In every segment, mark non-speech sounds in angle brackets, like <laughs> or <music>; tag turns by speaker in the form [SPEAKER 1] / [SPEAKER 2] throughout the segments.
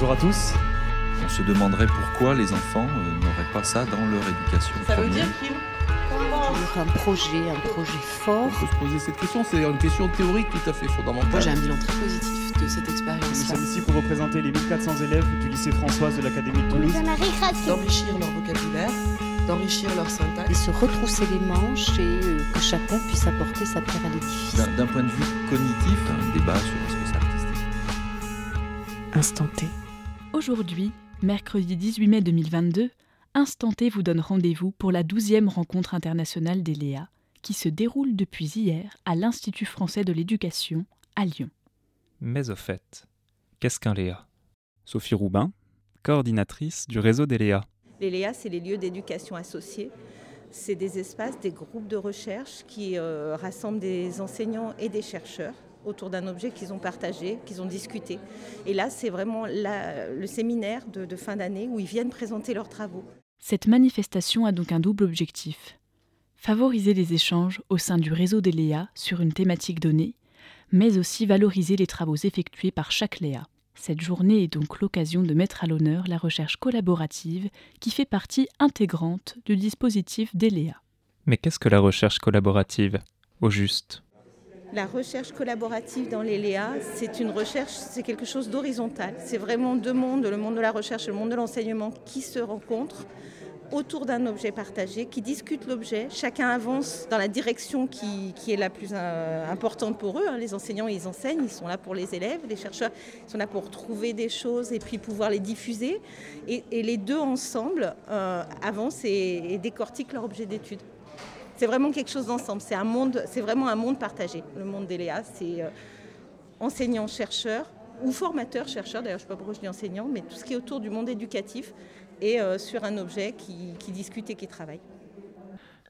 [SPEAKER 1] Bonjour à tous.
[SPEAKER 2] On se demanderait pourquoi les enfants euh, n'auraient pas ça dans leur éducation.
[SPEAKER 3] Ça veut dire qu'ils
[SPEAKER 4] un projet, un projet fort.
[SPEAKER 5] On peut se poser cette question, c'est une question théorique tout à fait fondamentale.
[SPEAKER 4] Moi j'ai un bilan très positif de cette
[SPEAKER 1] Nous
[SPEAKER 4] expérience-là.
[SPEAKER 1] sommes ici pour représenter les 1400 élèves du lycée Françoise de l'Académie de Toulouse.
[SPEAKER 3] d'enrichir leur vocabulaire, d'enrichir leur
[SPEAKER 4] Et
[SPEAKER 3] syntaxe.
[SPEAKER 4] se retrousser les manches et euh, que chacun puisse apporter sa pierre à l'édifice.
[SPEAKER 2] D'un d'un point de vue cognitif, un débat sur ce que c'est artistique.
[SPEAKER 4] Instant T.
[SPEAKER 6] Aujourd'hui, mercredi 18 mai 2022, Instant T vous donne rendez-vous pour la 12e rencontre internationale des Léa, qui se déroule depuis hier à l'Institut français de l'éducation à Lyon.
[SPEAKER 7] Mais au fait, qu'est-ce qu'un Léa Sophie Roubin, coordinatrice du réseau des Léa.
[SPEAKER 8] Les LEA, c'est les lieux d'éducation associés. C'est des espaces, des groupes de recherche qui euh, rassemblent des enseignants et des chercheurs autour d'un objet qu'ils ont partagé, qu'ils ont discuté. Et là, c'est vraiment la- le séminaire de, de fin d'année où ils viennent présenter leurs travaux.
[SPEAKER 6] Cette manifestation a donc un double objectif. Favoriser les échanges au sein du réseau des Léa sur une thématique donnée, mais aussi valoriser les travaux effectués par chaque Léa. Cette journée est donc l'occasion de mettre à l'honneur la recherche collaborative qui fait partie intégrante du dispositif des Léa.
[SPEAKER 7] Mais qu'est-ce que la recherche collaborative? Au juste.
[SPEAKER 8] La recherche collaborative dans les LEA, c'est une recherche, c'est quelque chose d'horizontal. C'est vraiment deux mondes, le monde de la recherche et le monde de l'enseignement, qui se rencontrent autour d'un objet partagé, qui discutent l'objet. Chacun avance dans la direction qui, est la plus euh, importante pour eux. hein. Les enseignants, ils enseignent, ils sont là pour les élèves. Les chercheurs, ils sont là pour trouver des choses et puis pouvoir les diffuser. Et, les deux ensemble euh, avancent et décortiquent leur objet d'étude. C'est vraiment quelque chose d'ensemble. C'est un monde, c'est vraiment un monde partagé. Le monde des Léa, c'est euh, enseignants, chercheurs ou formateurs, chercheurs. D'ailleurs, je ne sais pas pourquoi je dis enseignants, mais tout ce qui est autour du monde éducatif et euh, sur un objet qui, qui discute et qui travaille.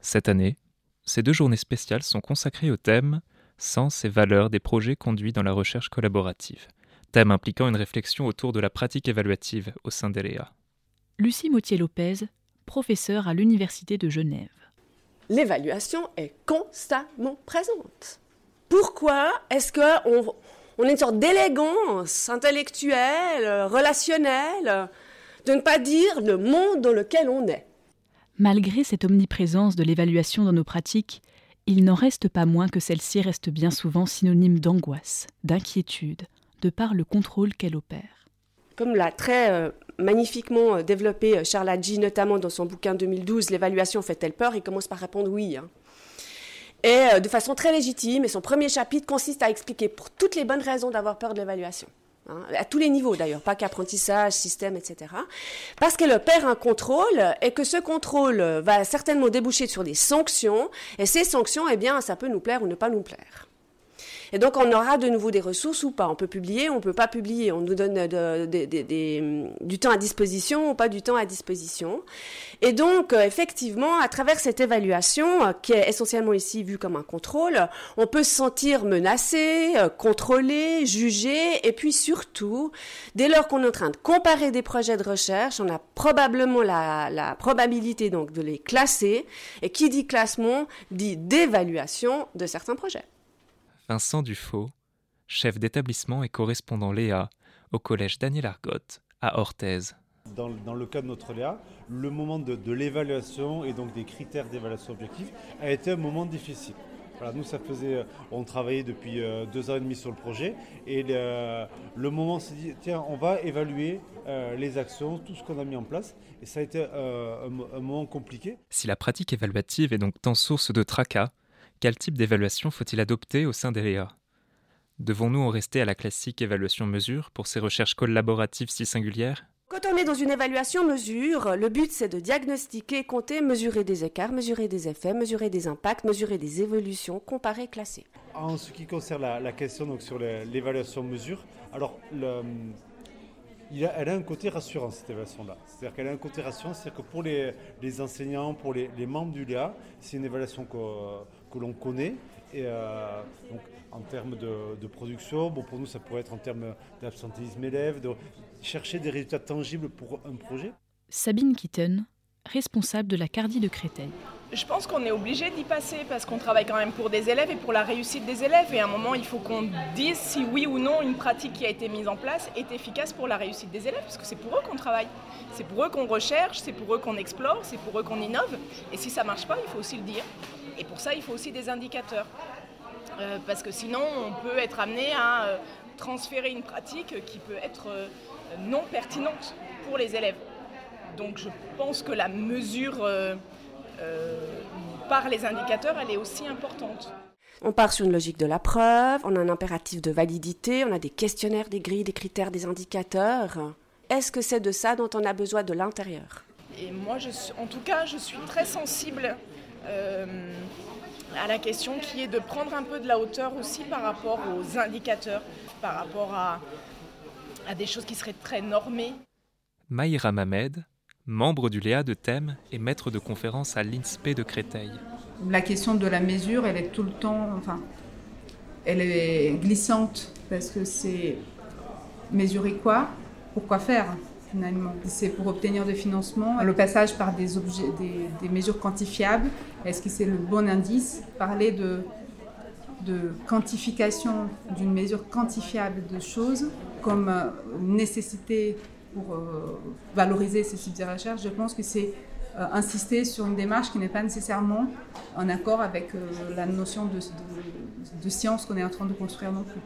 [SPEAKER 7] Cette année, ces deux journées spéciales sont consacrées au thème Sens et valeurs des projets conduits dans la recherche collaborative, thème impliquant une réflexion autour de la pratique évaluative au sein des Léa.
[SPEAKER 6] Lucie Mautier-Lopez, professeure à l'Université de Genève.
[SPEAKER 9] L'évaluation est constamment présente. Pourquoi est-ce qu'on on a une sorte d'élégance intellectuelle, relationnelle, de ne pas dire le monde dans lequel on est?
[SPEAKER 6] Malgré cette omniprésence de l'évaluation dans nos pratiques, il n'en reste pas moins que celle-ci reste bien souvent synonyme d'angoisse, d'inquiétude, de par le contrôle qu'elle opère.
[SPEAKER 9] Comme l'a très euh, magnifiquement euh, développé euh, Charles Hadji, notamment dans son bouquin 2012, L'évaluation fait-elle peur? Il commence par répondre oui. hein. Et euh, de façon très légitime, et son premier chapitre consiste à expliquer pour toutes les bonnes raisons d'avoir peur de l'évaluation. hein, à tous les niveaux d'ailleurs, pas qu'apprentissage, système, etc. Parce qu'elle opère un contrôle et que ce contrôle va certainement déboucher sur des sanctions, et ces sanctions, eh bien, ça peut nous plaire ou ne pas nous plaire. Et donc, on aura de nouveau des ressources ou pas. On peut publier, on peut pas publier. On nous donne de- des- du temps à disposition ou pas du temps à disposition. Et donc, euh, effectivement, à travers cette évaluation, euh, qui est essentiellement ici vue comme un contrôle, on peut se sentir menacé, euh, contrôlé, jugé, et puis surtout, dès lors qu'on est en train de comparer des projets de recherche, on a probablement la, la probabilité donc de les classer. Et qui dit classement dit d'évaluation de certains projets.
[SPEAKER 7] Vincent Dufaux, chef d'établissement et correspondant Léa au collège Daniel Argotte à Orthez.
[SPEAKER 10] Dans, dans le cas de notre Léa, le moment de, de l'évaluation et donc des critères d'évaluation objectifs a été un moment difficile. Voilà, nous, ça faisait, euh, on travaillait depuis euh, deux ans et demi sur le projet et le, le moment s'est dit, tiens, on va évaluer euh, les actions, tout ce qu'on a mis en place et ça a été euh, un, un moment compliqué.
[SPEAKER 7] Si la pratique évaluative est donc tant source de tracas, quel type d'évaluation faut-il adopter au sein des Léa Devons-nous en rester à la classique évaluation-mesure pour ces recherches collaboratives si singulières?
[SPEAKER 9] Quand on est dans une évaluation mesure, le but c'est de diagnostiquer, compter, mesurer des écarts, mesurer des effets, mesurer des impacts, mesurer des évolutions, comparer, classer.
[SPEAKER 10] En ce qui concerne la, la question donc, sur le- l'évaluation mesure, alors le- il a- elle a un côté rassurant cette évaluation-là. C'est-à-dire qu'elle a un côté rassurant, c'est-à-dire que pour les, les enseignants, pour les, les membres du LEA, c'est une évaluation que, que l'on connaît. Et euh, donc, en termes de, de production, bon, pour nous, ça pourrait être en termes d'absentéisme élève, de chercher des résultats tangibles pour un projet.
[SPEAKER 6] Sabine Kitten, responsable de la Cardie de Créteil.
[SPEAKER 11] je pense qu'on est obligé d'y passer parce qu'on travaille quand même pour des élèves et pour la réussite des élèves. Et à un moment, il faut qu'on dise si oui ou non une pratique qui a été mise en place est efficace pour la réussite des élèves, parce que c'est pour eux qu'on travaille. C'est pour eux qu'on recherche, c'est pour eux qu'on explore, c'est pour eux qu'on innove. Et si ça ne marche pas, il faut aussi le dire. Et pour ça, il faut aussi des indicateurs. Euh, parce que sinon, on peut être amené à euh, transférer une pratique qui peut être euh, non pertinente pour les élèves. Donc je pense que la mesure par les indicateurs, elle est aussi importante.
[SPEAKER 9] On part sur une logique de la preuve, on a un impératif de validité, on a des questionnaires, des grilles, des critères, des indicateurs. Est-ce que c'est de ça dont on a besoin de l'intérieur?
[SPEAKER 11] Et moi, je en tout cas, je suis très sensible à la question qui est de prendre un peu de la hauteur aussi par rapport aux indicateurs, par rapport à, à des choses qui seraient très normées.
[SPEAKER 7] Maïra Mamed, membre du Léa de Thème et maître de conférence à l'INSPE de Créteil.
[SPEAKER 12] La question de la mesure, elle est tout le temps, enfin, elle est glissante parce que c'est mesurer quoi, pourquoi faire? Finalement. C'est pour obtenir des financements. Le passage par des, mesures quantifiables, est-ce que c'est le bon indice? Parler de, quantification d'une mesure quantifiable de choses comme euh, nécessité pour euh, valoriser ces types de recherche, je pense que c'est euh, insister sur une démarche qui n'est pas nécessairement en accord avec la notion de science qu'on est en train de construire non plus.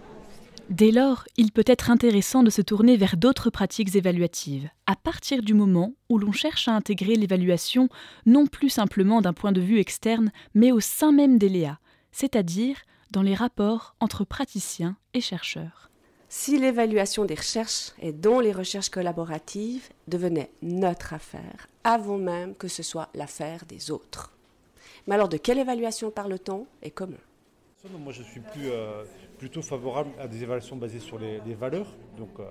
[SPEAKER 6] Dès lors, il peut être intéressant de se tourner vers d'autres pratiques évaluatives, à partir du moment où l'on cherche à intégrer l'évaluation non plus simplement d'un point de vue externe, mais au sein même des Léa, c'est-à-dire dans les rapports entre praticiens et chercheurs.
[SPEAKER 9] Si l'évaluation des recherches et dont les recherches collaboratives devenait notre affaire, avant même que ce soit l'affaire des autres. Mais alors de quelle évaluation parle-t-on et comment?
[SPEAKER 10] Moi je suis plus... Euh, plutôt favorable à des évaluations basées sur les, valeurs, donc euh,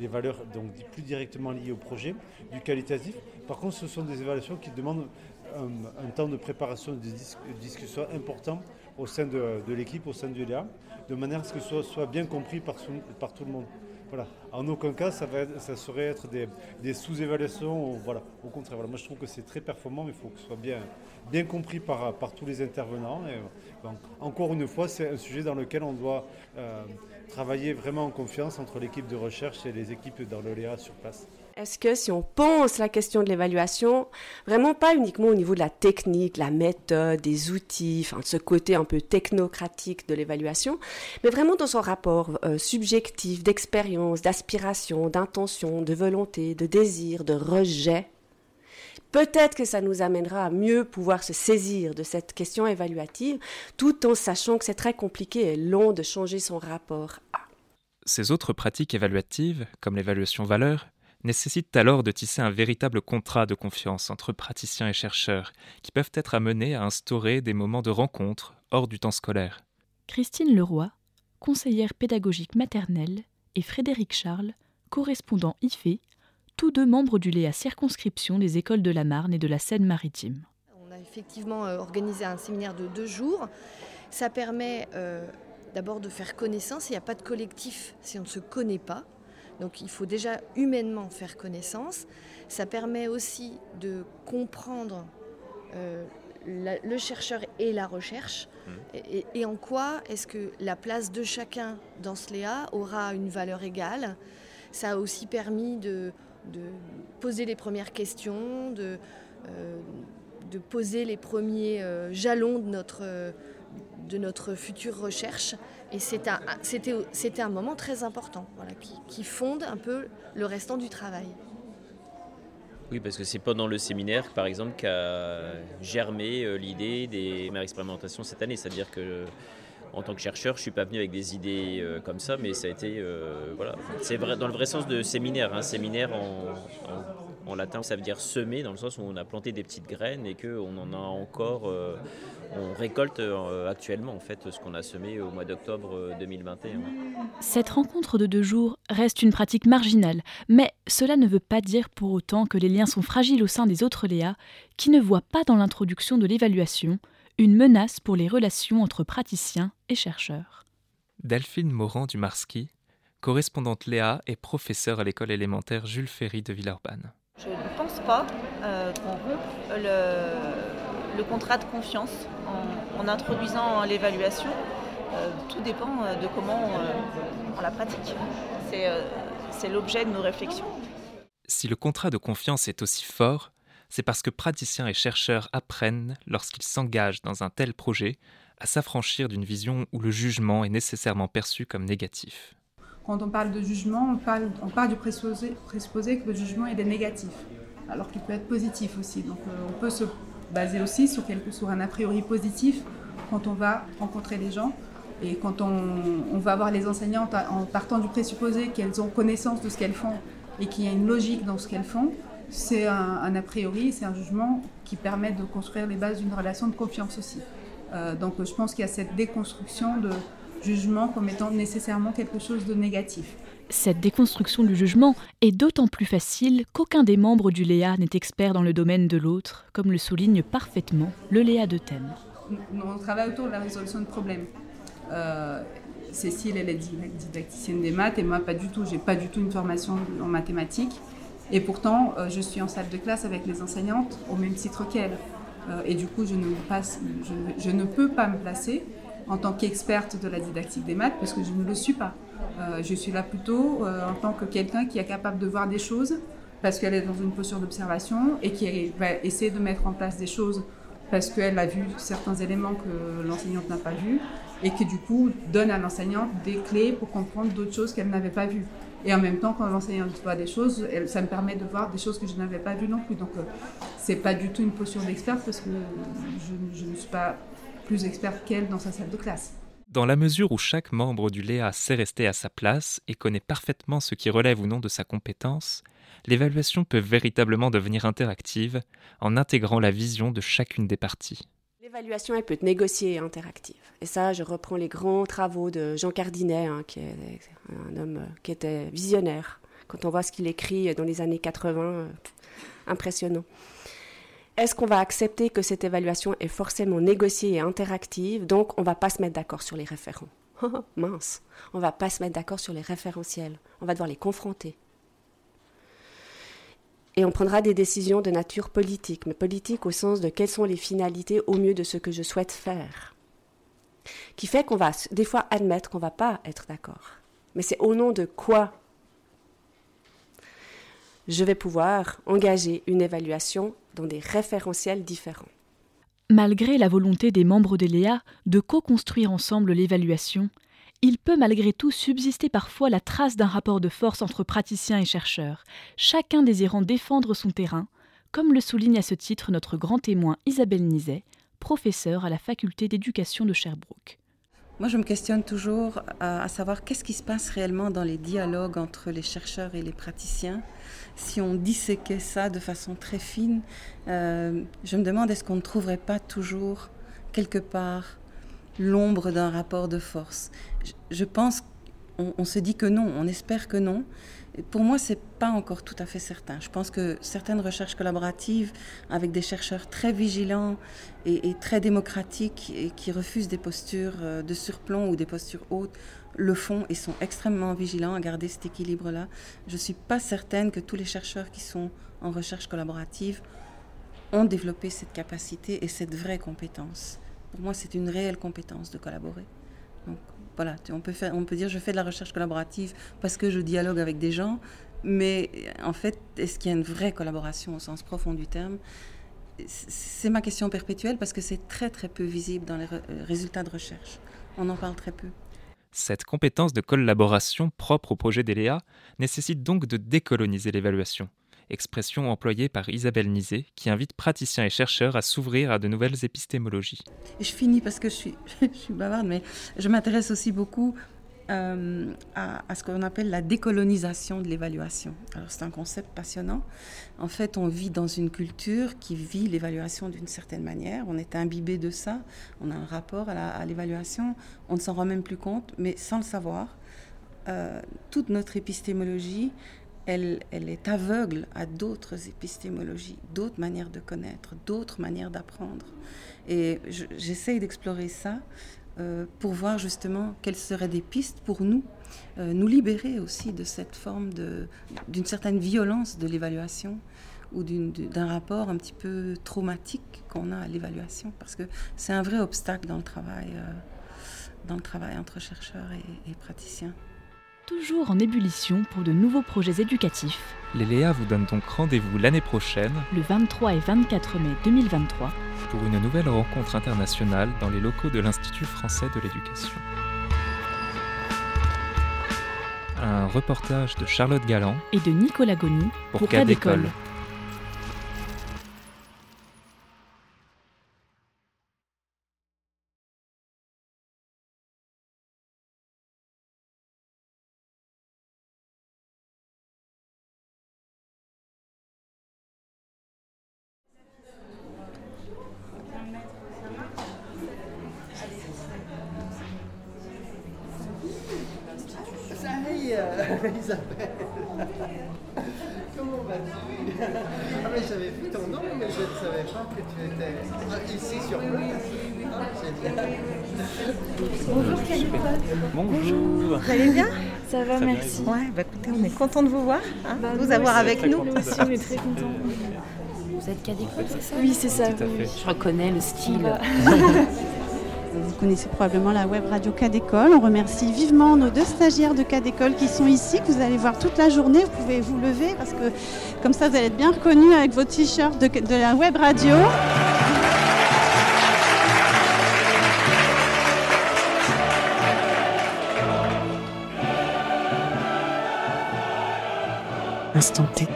[SPEAKER 10] les valeurs donc, plus directement liées au projet, du qualitatif. Par contre, ce sont des évaluations qui demandent un, temps de préparation et de discussion important au sein de, l'équipe, au sein du LEA, de manière à ce que ce soit, bien compris par tout le monde. En aucun cas, ça, va ça serait être des, sous-évaluations. Au contraire, moi je trouve que c'est très performant, mais il faut que ce soit bien, compris par, tous les intervenants. Encore une fois, c'est un sujet dans lequel on doit euh, travailler vraiment en confiance entre l'équipe de recherche et les équipes dans l'OLEA sur place.
[SPEAKER 9] Est-ce que si on pense la question de l'évaluation, vraiment pas uniquement au niveau de la technique, la méthode, des outils, enfin de ce côté un peu technocratique de l'évaluation, mais vraiment dans son rapport euh, subjectif d'expérience, d'aspiration, d'intention, de volonté, de désir, de rejet, peut-être que ça nous amènera à mieux pouvoir se saisir de cette question évaluative, tout en sachant que c'est très compliqué et long de changer son rapport à.
[SPEAKER 7] Ces autres pratiques évaluatives, comme l'évaluation valeur, nécessite alors de tisser un véritable contrat de confiance entre praticiens et chercheurs, qui peuvent être amenés à instaurer des moments de rencontre hors du temps scolaire.
[SPEAKER 6] Christine Leroy, conseillère pédagogique maternelle, et Frédéric Charles, correspondant IFE, tous deux membres du Léa circonscription des écoles de la Marne et de la Seine-Maritime.
[SPEAKER 13] On a effectivement euh, organisé un séminaire de deux jours. Ça permet euh, d'abord de faire connaissance. Il n'y a pas de collectif si on ne se connaît pas. Donc il faut déjà humainement faire connaissance. Ça permet aussi de comprendre euh, le chercheur et la recherche mmh. et, en quoi est-ce que la place de chacun dans ce Léa aura une valeur égale? Ça a aussi permis de, poser les premières questions, de, euh, poser les premiers euh, jalons de notre, de notre future recherche. Et c'était un, un, moment très important, qui, fonde un peu le restant du travail.
[SPEAKER 14] Oui, parce que c'est pendant le séminaire, par exemple, qu'a germé euh, l'idée des mères expérimentations cette année. C'est-à-dire que, en tant que chercheur, je ne suis pas venu avec des idées euh, comme ça, mais ça a été, euh, voilà, c'est dans le vrai sens de séminaire. Hein, séminaire en, latin, ça veut dire semer, dans le sens où on a planté des petites graines et qu'on en a encore on récolte euh, actuellement en fait ce qu'on a semé au mois d'octobre 2021. Euh,
[SPEAKER 6] Cette rencontre de deux jours reste une pratique marginale, mais cela ne veut pas dire pour autant que les liens sont fragiles au sein des autres Léa, qui ne voient pas dans l'introduction de l'évaluation une menace pour les relations entre praticiens et chercheurs.
[SPEAKER 7] Delphine Morand du Marski, correspondante Léa et professeure à l'école élémentaire Jules Ferry de Villeurbanne.
[SPEAKER 15] Je ne pense pas qu'on rompe le, contrat de confiance en, introduisant l'évaluation. tout dépend de comment on la pratique. C'est l'objet de nos réflexions.
[SPEAKER 7] Si le contrat de confiance est aussi fort, c'est parce que praticiens et chercheurs apprennent, lorsqu'ils s'engagent dans un tel projet, à s'affranchir d'une vision où le jugement est nécessairement perçu comme négatif.
[SPEAKER 12] Quand on parle de jugement, on parle, on parle du présupposé, que le jugement est négatif, alors qu'il peut être positif aussi. Donc euh, on peut se baser aussi sur, quelque, sur un a priori positif quand on va rencontrer les gens et quand on, on va voir les enseignantes en partant du présupposé qu'elles ont connaissance de ce qu'elles font et qu'il y a une logique dans ce qu'elles font, c'est un, a priori, c'est un jugement qui permet de construire les bases d'une relation de confiance aussi. Euh, donc je pense qu'il y a cette déconstruction de jugement comme étant nécessairement quelque chose de négatif.
[SPEAKER 6] Cette déconstruction du jugement est d'autant plus facile qu'aucun des membres du Léa n'est expert dans le domaine de l'autre, comme le souligne parfaitement le Léa de thème.
[SPEAKER 12] On travaille autour de la résolution de problèmes. Euh, Cécile, elle est didacticienne des maths et moi pas du tout. J'ai pas du tout une formation en mathématiques. Et pourtant, euh, je suis en salle de classe avec les enseignantes au même titre qu'elles. Euh, et du coup, je ne, passe, je, ne, peux pas me placer en tant qu'experte de la didactique des maths parce que je ne le suis pas. Euh, je suis là plutôt en tant que quelqu'un qui est capable de voir des choses parce qu'elle est dans une posture d'observation et qui va essayer de mettre en place des choses parce qu'elle a vu certains éléments que l'enseignante n'a pas vus et qui du coup donne à l'enseignante des clés pour comprendre d'autres choses qu'elle n'avait pas vues. Et en même temps, quand l'enseignante voit des choses, ça me permet de voir des choses que je n'avais pas vues non plus. Donc, euh, c'est pas du tout une posture d'experte parce que je, ne suis pas plus experte qu'elle dans sa salle de classe.
[SPEAKER 7] Dans la mesure où chaque membre du Léa sait rester à sa place et connaît parfaitement ce qui relève ou non de sa compétence, l'évaluation peut véritablement devenir interactive en intégrant la vision de chacune des parties.
[SPEAKER 9] L'évaluation, elle peut être négociée et interactive. Et ça, je reprends les grands travaux de Jean Cardinet, hein, qui est un homme euh, qui était visionnaire. Quand on voit ce qu'il écrit dans les années 80, euh, impressionnant. Est-ce qu'on va accepter que cette évaluation est forcément négociée et interactive? Donc, on ne va pas se mettre d'accord sur les référents. <laughs> Mince, on ne va pas se mettre d'accord sur les référentiels. On va devoir les confronter et on prendra des décisions de nature politique, mais politique au sens de quelles sont les finalités au mieux de ce que je souhaite faire. Qui fait qu'on va des fois admettre qu'on ne va pas être d'accord. Mais c'est au nom de quoi je vais pouvoir engager une évaluation dans des référentiels différents.
[SPEAKER 6] Malgré la volonté des membres de l'EA de co-construire ensemble l'évaluation, il peut malgré tout subsister parfois la trace d'un rapport de force entre praticiens et chercheurs, chacun désirant défendre son terrain, comme le souligne à ce titre notre grand témoin Isabelle Nizet, professeure à la faculté d'éducation de Sherbrooke.
[SPEAKER 16] Moi, je me questionne toujours à, savoir qu'est-ce qui se passe réellement dans les dialogues entre les chercheurs et les praticiens. Si on disséquait ça de façon très fine, euh, je me demande est-ce qu'on ne trouverait pas toujours quelque part l'ombre d'un rapport de force? Je, pense qu'on se dit que non, on espère que non. Pour moi, c'est pas encore tout à fait certain. Je pense que certaines recherches collaboratives avec des chercheurs très vigilants et, très démocratiques et qui refusent des postures euh, de surplomb ou des postures hautes le font et sont extrêmement vigilants à garder cet équilibre-là. Je ne suis pas certaine que tous les chercheurs qui sont en recherche collaborative ont développé cette capacité et cette vraie compétence. Pour moi, c'est une réelle compétence de collaborer. Donc voilà, on peut, faire, on peut dire je fais de la recherche collaborative parce que je dialogue avec des gens, mais en fait, est-ce qu'il y a une vraie collaboration au sens profond du terme? C'est ma question perpétuelle parce que c'est très très peu visible dans les euh, résultats de recherche. On en parle très peu.
[SPEAKER 7] Cette compétence de collaboration propre au projet d'ELEA nécessite donc de décoloniser l'évaluation expression employée par Isabelle Nizet, qui invite praticiens et chercheurs à s'ouvrir à de nouvelles épistémologies.
[SPEAKER 16] je finis parce que <laughs> je suis, bavarde, mais je m'intéresse aussi beaucoup euh, à, à, ce qu'on appelle la décolonisation de l'évaluation. Alors c'est un concept passionnant. En fait, on vit dans une culture qui vit l'évaluation d'une certaine manière. On est imbibé de ça. On a un rapport à l'évaluation. On ne s'en rend même plus compte, mais sans le savoir, euh, toute notre épistémologie elle, est aveugle à d'autres épistémologies, d'autres manières de connaître, d'autres manières d'apprendre. Et j'essaye d'explorer ça euh, pour voir justement quelles seraient des pistes pour nous, euh, nous libérer aussi de cette forme d'une certaine violence de l'évaluation, ou d'un rapport un petit peu traumatique qu'on a à l'évaluation, parce que c'est un vrai obstacle dans le travail, euh, dans le travail entre chercheurs et, et praticiens.
[SPEAKER 6] Toujours en ébullition pour de nouveaux projets éducatifs.
[SPEAKER 7] Les Léa vous donnent donc rendez-vous l'année prochaine,
[SPEAKER 6] le 23 et 24 mai 2023,
[SPEAKER 7] pour une nouvelle rencontre internationale dans les locaux de l'Institut français de l'éducation. Un reportage de Charlotte Galland
[SPEAKER 6] et de Nicolas Goni
[SPEAKER 7] pour, pour Cas
[SPEAKER 17] Isabelle Comment vas-tu? Ah mais j'avais vu ton nom mais je ne savais pas que tu étais ah, ici sur place.
[SPEAKER 18] Bonjour Canicole.
[SPEAKER 1] Bonjour.
[SPEAKER 18] Vous allez bien?
[SPEAKER 19] Ça va, merci.
[SPEAKER 18] Ouais, bah écoutez, on est content de vous voir, hein,
[SPEAKER 19] bah,
[SPEAKER 18] vous avoir avec nous.
[SPEAKER 19] Nous aussi, on est très contents.
[SPEAKER 4] Vous êtes Cadécole, c'est ça?
[SPEAKER 19] Oui, c'est ça.
[SPEAKER 7] Tout à fait.
[SPEAKER 4] Je reconnais le style. <laughs>
[SPEAKER 20] Vous connaissez probablement la web radio Cadécole. On remercie vivement nos deux stagiaires de Cadécole qui sont ici, que vous allez voir toute la journée. Vous pouvez vous lever parce que comme ça, vous allez être bien reconnus avec vos t-shirts de, la web radio.
[SPEAKER 21] Instant T.